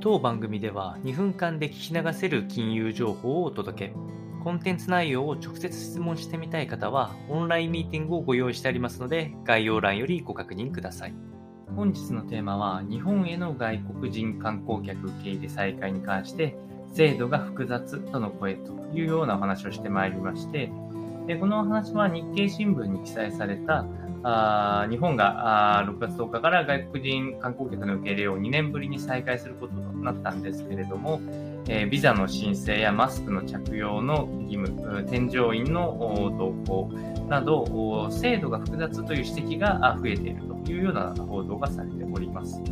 当番組では2分間で聞き流せる金融情報をお届け。コンテンツ内容を直接質問してみたい方は、オンラインミーティングをご用意してありますので、概要欄よりご確認ください。本日のテーマは、日本への外国人観光客受け入れ再開に関して、制度が複雑との声というようなお話をしてまいりまして、でこのお話は日経新聞に記載されたあ日本があ6月10日から外国人観光客の受け入れを2年ぶりに再開することとなったんですけれども、えー、ビザの申請やマスクの着用の義務、添乗員の同行など、制度が複雑という指摘が増えているというような報道がされております。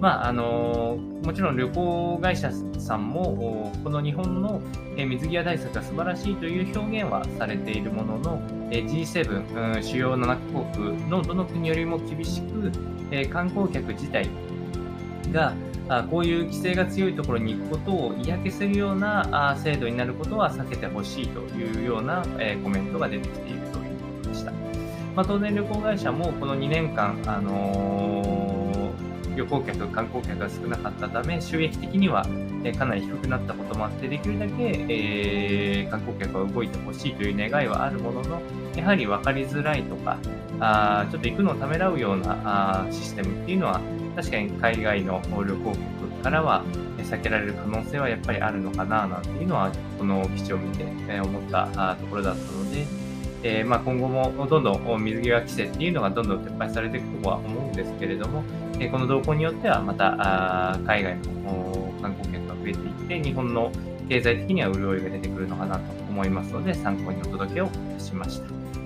まああのもちろん旅行会社さんもこの日本の水際対策が素晴らしいという表現はされているものの G7 主要7カ国のどの国よりも厳しく観光客自体がこういう規制が強いところに行くことを嫌気するような制度になることは避けてほしいというようなコメントが出てきているということでした。まあ、当然旅行会社もこの2年間、あのー旅行客、観光客が少なかったため、収益的には、えかなり低くなったこともあって、できるだけ、えー、観光客が動いてほしいという願いはあるものの、やはり分かりづらいとか、あちょっと行くのをためらうようなあシステムっていうのは、確かに海外の旅行客からは避けられる可能性はやっぱりあるのかななんていうのは、この記事を見て思ったところだったので、えー、まあ、今後もどんどん水際規制っていうのがどんどん撤廃されていくとは思うんですけれども、えこの動向によってはまたあ海外の観光客が増えていって日本の経済的には潤いが出てくるのかなと思いますので参考にお届けをしました。